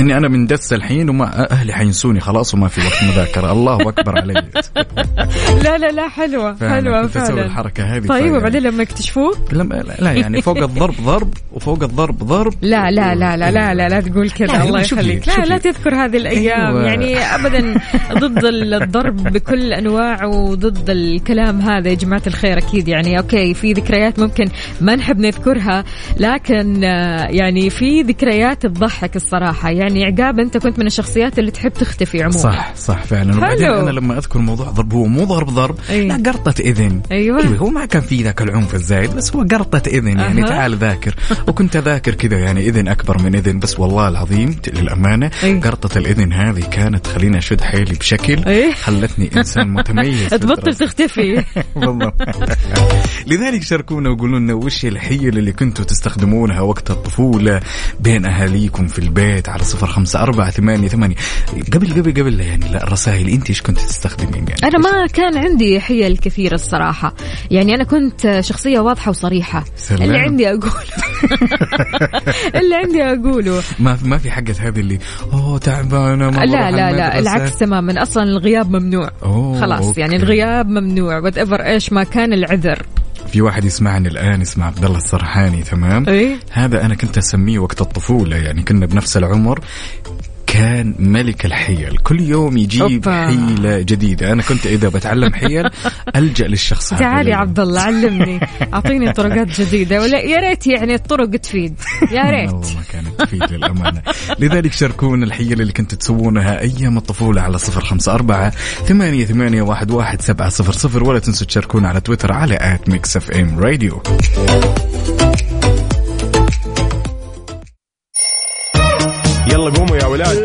إني أنا من دس الحين وما أهلي حينسوني خلاص وما في وقت مذاكرة. الله أكبر علي. لا لا لا حلوة فعلاً. حلوة فعلا. الحركة هذه طيب وبعدين لما يكتشفوك لما لا يعني فوق الضرب ضرب وفوق الضرب ضرب. لا لا لا لا لا لا, لا تقول كذا. الله يخليك. لا. لا تذكر هذه الأيام. أيوة. يعني ابدا ضد الضرب بكل انواعه وضد الكلام هذا. يا جماعة الخير أكيد يعني أوكي في ذكريات ممكن ما نحب نذكرها لكن آه، يعني في ذكريات تضحك الصراحة. يعني عقاب انت كنت من الشخصيات اللي تحب تختفي عموما صح صح فعلا وبعدين. أنا لما أذكر موضوع ضرب هو مو ضرب ضرب أي. لا قرطة إذن أيوة. هو ما كان في ذاك العنف الزايد بس هو قرطة إذن يعني أها. تعال ذاكر وكنت أذاكر كذا يعني إذن أكبر من إذن بس والله العظيم للأمانة أي. قرطة الإذن هذه كانت تخليني أشد حيلي بشكل أي. خلتني إنسان متميز تبطل. تختفي لذلك شاركونا وقولوا لنا وش الحيل اللي كنتوا تستخدمونها وقت الطفولة بين أهاليكم في البيت على صفر خمسة أربعة ثمانية ثمانية. قبل قبل قبل يعني لا الرسائل أنت إيش كنت تستخدمين يعني؟ أنا ما كان عندي حيل كثيرة الصراحة. يعني أنا كنت شخصية واضحة وصريحة. سلام. اللي عندي أقول اللي عندي أقوله. ما ما في حقة هذه اللي أوه تعبانة ما لا لا لا. العكس تماما. أصلا الغياب ممنوع. أوه، خلاص أوكي. يعني الغياب ممنوع. whatever إيش ما كان العذر. في واحد يسمعني الآن اسمه عبد الله السرحاني تمام إيه؟ هذا أنا كنت أسميه وقت الطفولة يعني كنا بنفس العمر كان ملك الحيل. كل يوم يجيب أوبا. حيلة جديدة. أنا كنت إذا بتعلم حيل ألجأ للشخص هذا تعال يا لأنه- عبد الله علمني. أعطيني طرقات جديدة. ولا يا ريت يعني الطرق تفيد. يا ريت. والله ما كانت تفيد للأمانة. لذلك شاركونا الحيل اللي كنتوا تسوونها أيام الطفولة على صفر خمسة أربعة ثمانية, ثمانية واحد, واحد سبعة صفر صفر. ولا تنسوا تشاركونا على تويتر على at Mix FM Radio يلا قوموا ولاد.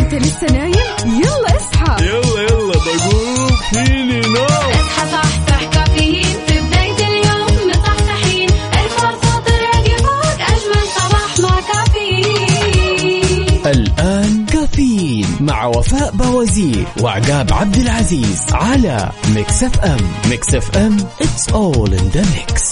انت لسه نايم؟ يلا اصحى. يلا يلا بقوم فيني نوم. اصحى صحصح كافيين. في بداية اليوم مصحصحين. الفرصة تراك فوق أجمل صباح مع كافيين. الآن كافيين مع وفاء بوازير وعقاب عبد العزيز على Mix FM. Mix FM it's all in the mix.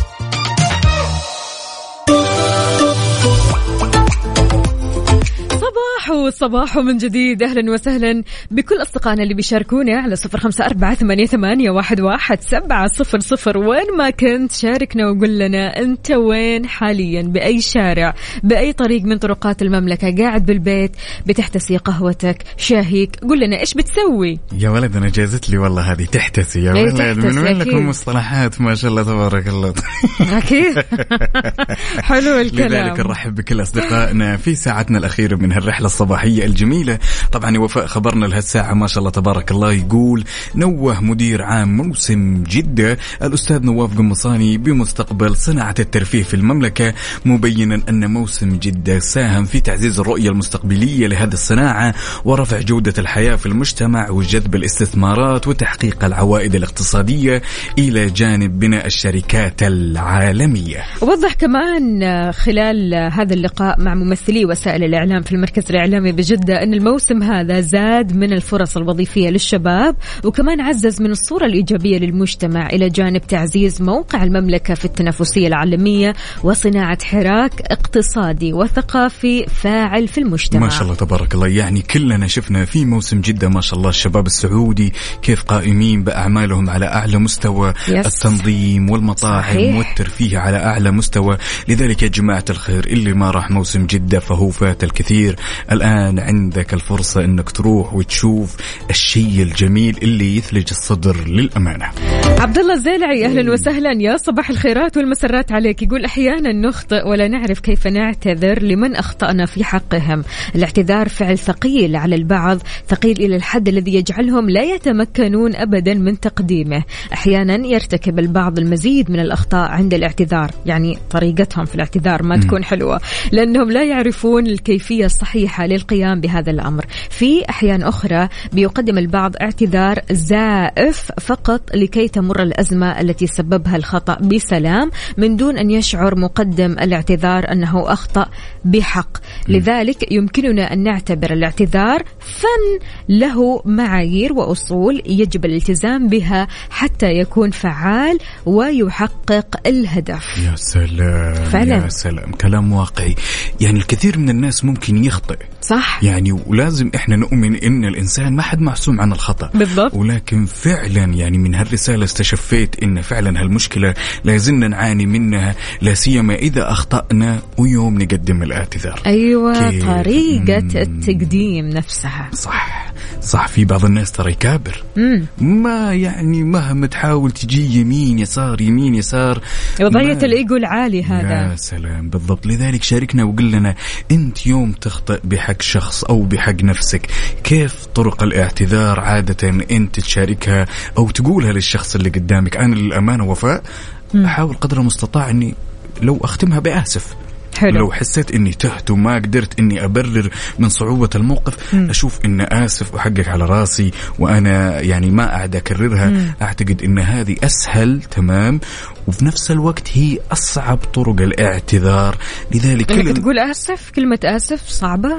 صباح صباح من جديد. أهلا وسهلا بكل أصدقائنا اللي بيشاركونا على صفر خمسة أربعة ثمانية, ثمانية واحد, واحد سبعة صفر صفر. وين ما كنت شاركنا وقول لنا أنت وين حاليا؟ بأي شارع بأي طريق من طرقات المملكة. قاعد بالبيت بتحتسي قهوتك شاهيك. قول لنا إيش بتسوي؟ يا ولد أنا جازت لي والله هذه. تحتسي يا إيه، ولد تحتسي من وين أكيد. لكم مصطلحات؟ ما شاء الله تبارك الله. أكيد. حلو الكلام. لذلك نرحب بكل أصدقائنا في ساعتنا الأخيرة من هالرحلة الصباحية الجميلة. طبعا وفاء خبرنا لهالساعه ما شاء الله تبارك الله يقول نوه مدير عام موسم جدة الأستاذ نواف قمصاني بمستقبل صناعة الترفيه في المملكة مبينا أن موسم جدة ساهم في تعزيز الرؤية المستقبلية لهذه الصناعة ورفع جودة الحياة في المجتمع وجذب الاستثمارات وتحقيق العوائد الاقتصادية إلى جانب بناء الشركات العالمية. وضح كمان خلال هذا اللقاء مع ممثلي وسائل الإعلام في المركز الإعلامي بجدة أن الموسم هذا زاد من الفرص الوظيفية للشباب وكمان عزز من الصورة الإيجابية للمجتمع إلى جانب تعزيز موقع المملكة في التنافسية العالمية وصناعة حراك اقتصادي وثقافي فاعل في المجتمع ما شاء الله تبارك الله يعني كلنا شفنا في موسم جدة ما شاء الله الشباب السعودي كيف قائمين بأعمالهم على أعلى مستوى يس. التنظيم والمطاعم صحيح. والترفيه على أعلى مستوى لذلك يا جماعة الخير اللي ما راح موسم جدة فهو فات الكثير الآن عندك الفرصة أنك تروح وتشوف الشيء الجميل اللي يثلج الصدر للأمانة. عبد الله الزيلعي أهلا وسهلا. يا صباح الخيرات والمسرات عليك. يقول أحيانا نخطئ ولا نعرف كيف نعتذر لمن أخطأنا في حقهم. الاعتذار فعل ثقيل على البعض ثقيل إلى الحد الذي يجعلهم لا يتمكنون ابدا من تقديمه. أحيانا يرتكب البعض المزيد من الأخطاء عند الاعتذار يعني طريقتهم في الاعتذار ما تكون حلوة لأنهم لا يعرفون الكيفية للقيام بهذا الأمر. في أحيان أخرى بيقدم البعض اعتذار زائف فقط لكي تمر الأزمة التي سببها الخطأ. بسلام من دون أن يشعر مقدم الاعتذار أنه أخطأ بحق. لذلك يمكننا أن نعتبر الاعتذار فن له معايير وأصول يجب الالتزام بها حتى يكون فعال ويحقق الهدف. يا سلام فعلاً. يا سلام. كلام واقعي. يعني الكثير من الناس ممكن يخطئ. صح؟ يعني ولازم إحنا نؤمن إن الإنسان ما حد معصوم عن الخطأ. بالضبط. ولكن فعلا يعني من هالرسالة استشفيت إن فعلا هالمشكلة لازلنا نعاني منها لا سيما إذا أخطأنا ويوم نقدم الاعتذار. أيوه كيف؟ طريقة مم. التقديم نفسها. صح. صح في بعض الناس ترى يكابر. ما يعني مهما تحاول تجي يمين يسار يمين يسار وضعية ما- الإيجو العالي هذا. يا سلام. بالضبط. لذلك شاركنا وقل لنا أنت يوم تخطئ بحق شخص أو بحق نفسك. كيف طرق الاعتذار عادة انت تشاركها أو تقولها للشخص اللي قدامك؟ أنا للأمانة وفاء أحاول قدر المستطاع إني لو أختمها بآسف. حلو. لو حسيت إني تهت وما قدرت إني أبرر من صعوبة الموقف أشوف إن آسف وحقك على راسي وأنا يعني ما قاعد أكررها. أعتقد إن هذه أسهل تمام؟ وفي نفس الوقت هي أصعب طرق الاعتذار. لذلك انك كل تقول آسف؟ كلمة آسف صعبة؟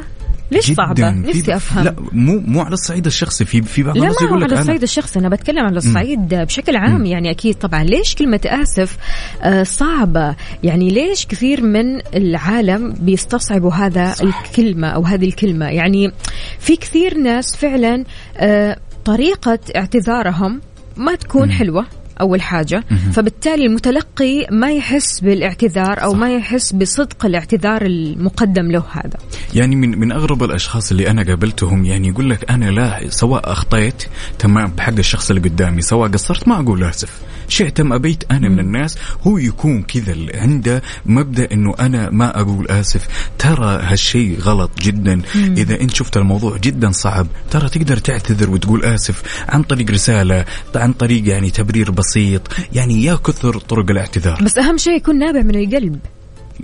ليش صعبة؟ نفسي أفهم؟ لا مو مو على الصعيد الشخصي في في بعض الناس يقول لك على الصعيد الشخصي أنا بتكلم على الصعيد بشكل عام يعني أكيد طبعا. ليش كلمة آسف آه صعبة؟ يعني ليش كثير من العالم بيستصعبوا هذا الكلمة أو هذه الكلمة؟ يعني في كثير ناس فعلا آه طريقة اعتذارهم ما تكون حلوة. أول حاجة. فبالتالي المتلقي ما يحس بالاعتذار أو ما يحس بصدق الاعتذار المقدم له هذا. يعني من من أغرب الأشخاص اللي أنا قابلتهم يعني يقول لك أنا لا سواء أخطيت تمام بحق الشخص اللي قدامي سواء قصرت ما أقول آسف. شئت أم أبيت أنا من الناس. هو يكون كذا اللي عنده مبدأ إنه أنا ما أقول آسف. ترى هالشيء غلط جدا. إذا انت شفت الموضوع جدا صعب ترى تقدر تعتذر وتقول آسف عن طريق رسالة عن طريق يعني تبرير بسيط. يعني يا كثر طرق الاعتذار. بس أهم شيء يكون نابع من القلب.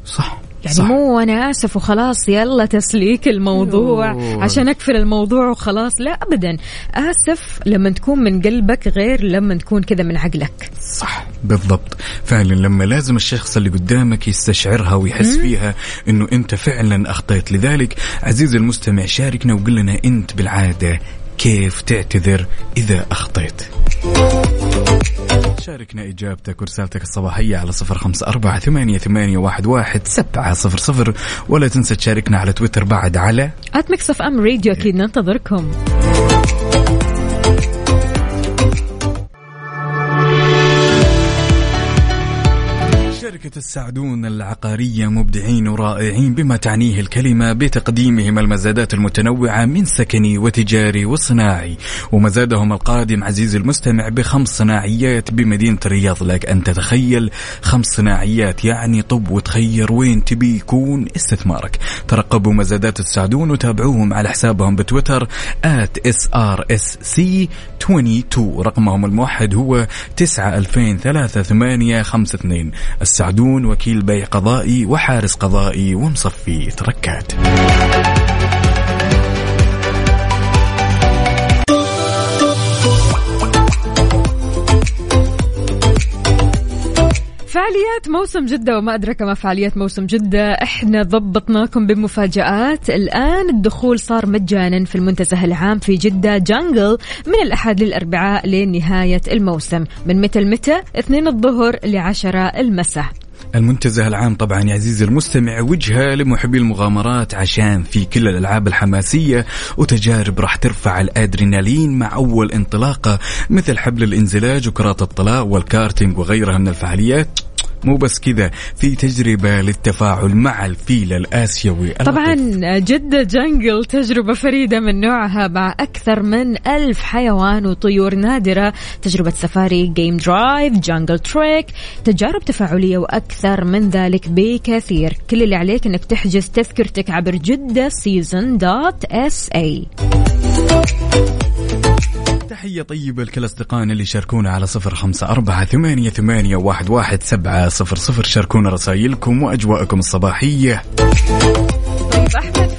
صح يعني صح. مو أنا آسف وخلاص يلا تسليك الموضوع. أيوه. عشان اقفل الموضوع وخلاص لا ابدا. آسف لما تكون من قلبك غير لما تكون كذا من عقلك. صح بالضبط. فعلا لما لازم الشخص اللي قدامك يستشعرها ويحس فيها إنه أنت فعلا أخطيت. لذلك عزيزي المستمع شاركنا وقل لنا أنت بالعادة كيف تعتذر إذا أخطيت. شاركنا إجابتك ورسالتك الصباحية على صفر خمسة أربعة ثمانية, ثمانية واحد, واحد سبعة صفر صفر. ولا تنسى تشاركنا على تويتر بعد على at Mix FM Radio أكيد ننتظركم. شركة السعدون العقارية مبدعين ورائعين بما تعنيه الكلمة بتقديمهم المزادات المتنوعة من سكني وتجاري وصناعي. ومزادهم القادم عزيزي المستمع بخمس صناعيات بمدينة الرياض. لك أن تتخيل خمس صناعيات يعني طب وتخير وين تبي يكون استثمارك. ترقبوا مزادات السعدون وتابعوهم على حسابهم بتويتر at srsc22 رقمهم الموحد هو 9 2003 8 5 2 السعدون وكيل بيع قضائي وحارس قضائي ومصفي تركات. فعاليات موسم جدة وما أدرك ما فعاليات موسم جدة. إحنا ضبطناكم بمفاجآت. الآن الدخول صار مجانا في المنتزه العام في جدة. جانجل من الأحد للأربعاء لنهاية الموسم. من متى لمتى؟ اثنين الظهر لعشرة المساء. المنتزه العام طبعا يا عزيزي المستمع وجهة لمحبي المغامرات عشان في كل الألعاب الحماسية وتجارب راح ترفع الأدرينالين مع أول انطلاقة مثل حبل الإنزلاج وكرات الطلاء والكارتينج وغيرها من الفعاليات. مو بس كذا في تجربة للتفاعل مع الفيل الآسيوي طبعا. جدة Jungle تجربة فريدة من نوعها مع أكثر من ألف حيوان وطيور نادرة. تجربة سفاري game drive jungle trek تجارب تفاعلية وأكثر من ذلك بكثير. كل اللي عليك أنك تحجز تذكرتك عبر Jeddah Season dot SA تحية طيبة لكل أصدقائنا اللي شاركونا على صفر خمسة أربعة ثمانية, ثمانية واحد, واحد سبعة صفر صفر. شاركونا رسائلكم وأجواءكم الصباحية.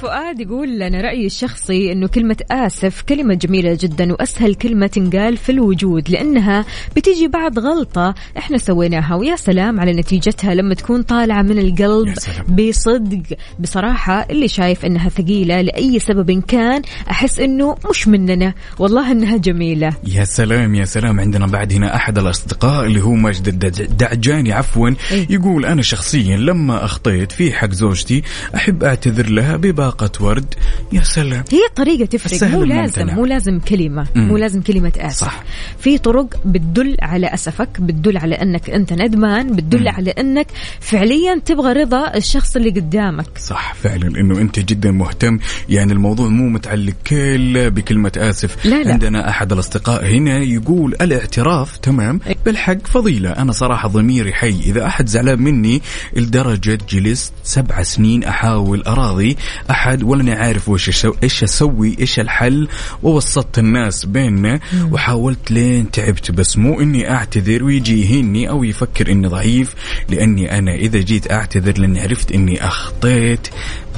فؤاد يقول أنا رأيي الشخصي أنه كلمة آسف كلمة جميلة جدا وأسهل كلمة تنقال في الوجود لأنها بتيجي بعد غلطة إحنا سويناها ويا سلام على نتيجتها لما تكون طالعة من القلب. بصدق بصراحة اللي شايف أنها ثقيلة لأي سبب كان أحس أنه مش مننا والله أنها جميلة يا سلام يا سلام عندنا بعد هنا أحد الأصدقاء اللي هو مجد الدعجاني عفوا إيه. يقول أنا شخصيا لما أخطيت في حق زوجتي أحب أعتذر لها بباقة ورد. يا سلام. هي الطريقة تفرق. مو. لازم مو لازم كلمة مم. مو لازم كلمة آسف. صح. في طرق بتدل على أسفك بتدل على أنك أنت ندمان بتدل مم. على أنك فعليا تبغى رضا الشخص اللي قدامك. صح فعلا. إنه أنت جدا مهتم. يعني الموضوع مو متعلق كله بكلمة آسف. لا لا. عندنا أحد الأصدقاء هنا يقول الاعتراف تمام بالحق فضيلة. أنا صراحة ضميري حي. إذا أحد زعلان مني لدرجة جلست سبع سنين أحاول أراضي. احد أحد ولا أنا عارف وش إيش أسوي إيش الحل؟ ووسطت الناس بيننا وحاولت لين تعبت بس مو إني أعتذر ويجي يهيني أو يفكر إني ضعيف لأني أنا إذا جيت أعتذر لأني عرفت إني أخطيت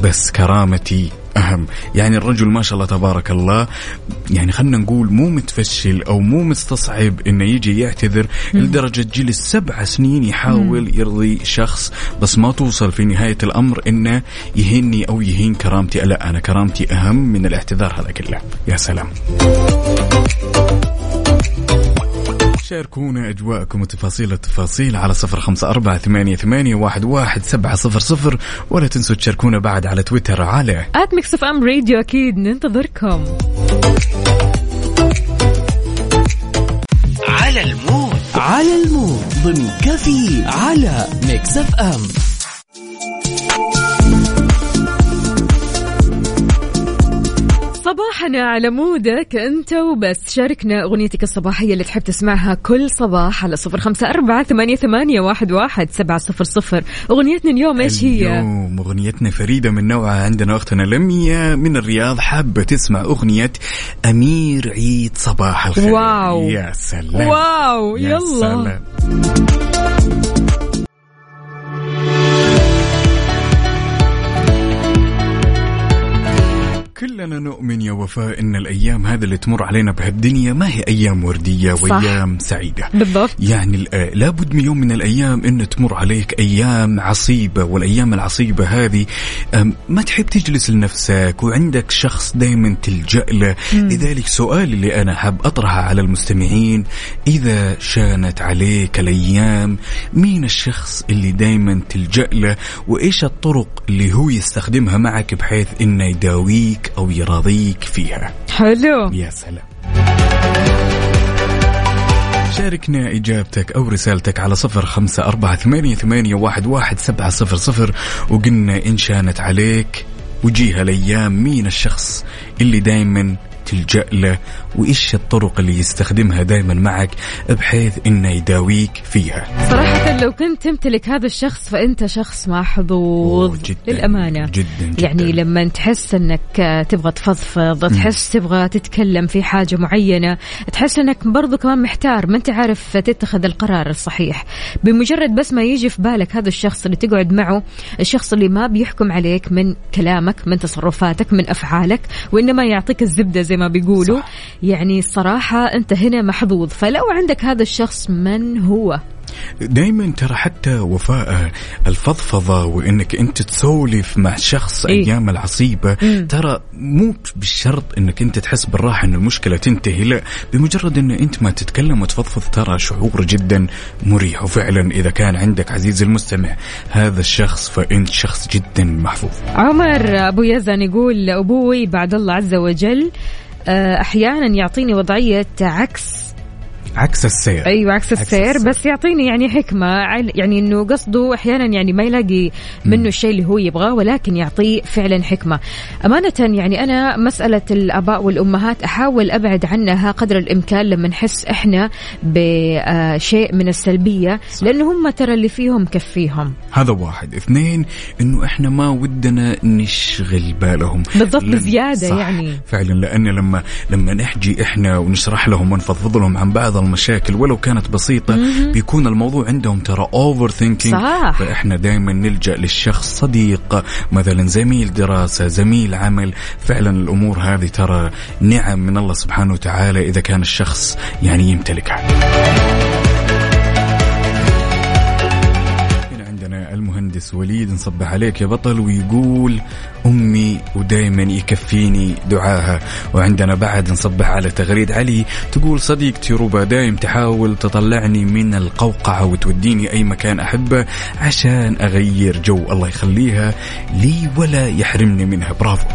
بس كرامتي أهم. يعني الرجل ما شاء الله تبارك الله يعني خلنا نقول مو متفشل أو مو مستصعب إنه يجي يعتذر لدرجة جلس سبع سنين يحاول يرضي شخص بس ما توصل في نهاية الأمر إنه يهيني أو يهين كرامتي. لا أنا كرامتي أهم من الاعتذار هذا كله. يا سلام. شاركونا أجواءكم وتفاصيل التفاصيل على صفر خمسة أربعة ثمانية, ثمانية واحد, واحد سبعة صفر صفر. ولا تنسوا تشاركونا بعد على تويتر على at Mix FM Radio أكيد ننتظركم. على ال mood. على ال mood. ضمن كافيين على Mix FM صباحنا على مودك أنت وبس. شاركنا أغنيتك الصباحية اللي تحب تسمعها كل صباح على صفر خمسة أربعة ثمانية, ثمانية واحد, واحد سبعة صفر صفر. أغنيتنا اليوم إيش هي؟ اليوم أغنيتنا فريدة من نوعها. عندنا أختنا لميا من الرياض حابة تسمع أغنية أمير عيد صباح الخير. واو. يا سلام. واو. يا يلا. سلام. كلنا نؤمن يا وفاء إن الأيام هذه اللي تمر علينا بهالدنيا ما هي أيام وردية صح. وأيام سعيدة. بالضبط. يعني آه، لابد من يوم من الأيام إن تمر عليك أيام عصيبة والأيام العصيبة هذه ما تحب تجلس لنفسك وعندك شخص دائما تلجأ له. لذلك سؤالي اللي أنا حاب أطرحه على المستمعين إذا شانت عليك الأيام مين الشخص اللي دائما تلجأ له؟ وإيش الطرق اللي هو يستخدمها معك بحيث إنه يداويك أو يراضيك فيها. حلو. يا سلام. شاركنا إجابتك أو رسالتك على صفر خمسة أربعة ثمانية, ثمانية واحد, واحد سبعة صفر صفر. وقلنا إن شانت عليك وجيها الأيام مين الشخص اللي دايما تلجأ له وإيش الطرق اللي يستخدمها دايما معك بحيث إنه يداويك فيها؟ صراحة لو كنت تمتلك هذا الشخص فأنت شخص محظوظ جداً، للأمانة. جداً، جداً. يعني لما تحس أنك تبغى تفضفض تحس تبغى تتكلم في حاجة معينة تحس أنك برضو كمان محتار ما أنت عارف تتخذ القرار الصحيح. بمجرد بس ما يجي في بالك هذا الشخص اللي تقعد معه الشخص اللي ما بيحكم عليك من كلامك من تصرفاتك من أفعالك وإنما يعطيك الزبدة زي ما بيقولوا. صح. يعني الصراحة أنت هنا محظوظ. فلو عندك هذا الشخص من هو؟ دايما ترى حتى وفاء الفضفضة وإنك أنت تسولف مع شخص إيه؟ أيام العصيبة ترى مو بالشرط إنك أنت تحس بالراحة إن المشكلة تنتهي لا. بمجرد إن أنت ما تتكلم وتفضفض ترى شعور جدا مريح. وفعلا إذا كان عندك عزيزي المستمع هذا الشخص فانت شخص جدا محظوظ. عمر أبو يزن يقول أبوي بعد الله عز وجل أحيانا يعطيني وضعية عكس عكس السير. أيوه عكس السير. السير. بس يعطيني يعني حكمة يعني إنه قصده أحيانا يعني ما يلاقي منه الشيء اللي هو يبغاه ولكن يعطيه فعلا حكمة. أمانة يعني أنا مسألة الآباء والأمهات أحاول أبعد عنها قدر الإمكان لما نحس إحنا بشيء من السلبية لأنه هم ترى اللي فيهم كفيهم. هذا واحد. اثنين إنه إحنا ما ودنا نشغل بالهم. بالضبط بزيادة صح. يعني. فعلا لأن لما لما نحجي إحنا ونشرح لهم ونفضفض لهم عن بعض المشاكل ولو كانت بسيطة بيكون الموضوع عندهم ترى overthinking. فإحنا دائما نلجأ للشخص صديق مثلا زميل دراسة زميل عمل. فعلا الأمور هذه ترى نعم من الله سبحانه وتعالى إذا كان الشخص يعني يمتلكها. المهندس وليد نصبح عليك يا بطل ويقول أمي ودايما يكفيني دعاها. وعندنا بعد نصبح على تغريد علي تقول صديقتي ربا دايم تحاول تطلعني من القوقعة وتوديني أي مكان أحبه عشان أغير جو. الله يخليها لي ولا يحرمني منها. برافو.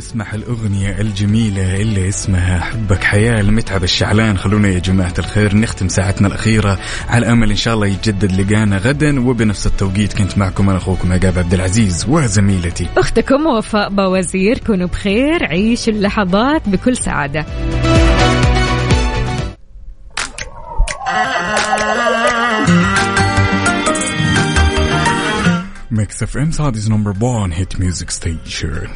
نسمع الأغنية الجميلة اللي اسمها حبك حياة المتعب الشعلان. خلونا يا جماعة الخير نختم ساعتنا الأخيرة على أمل إن شاء الله يتجدد لقانا غدا وبنفس التوقيت كنت معكم أنا أخوكم عقاب عبد العزيز وزميلتي. أختكم وفاء بوزير كونوا بخير عيشوا اللحظات بكل ميكس اف ام سعوديز نمبر 1 هيت ميوزك ستيشن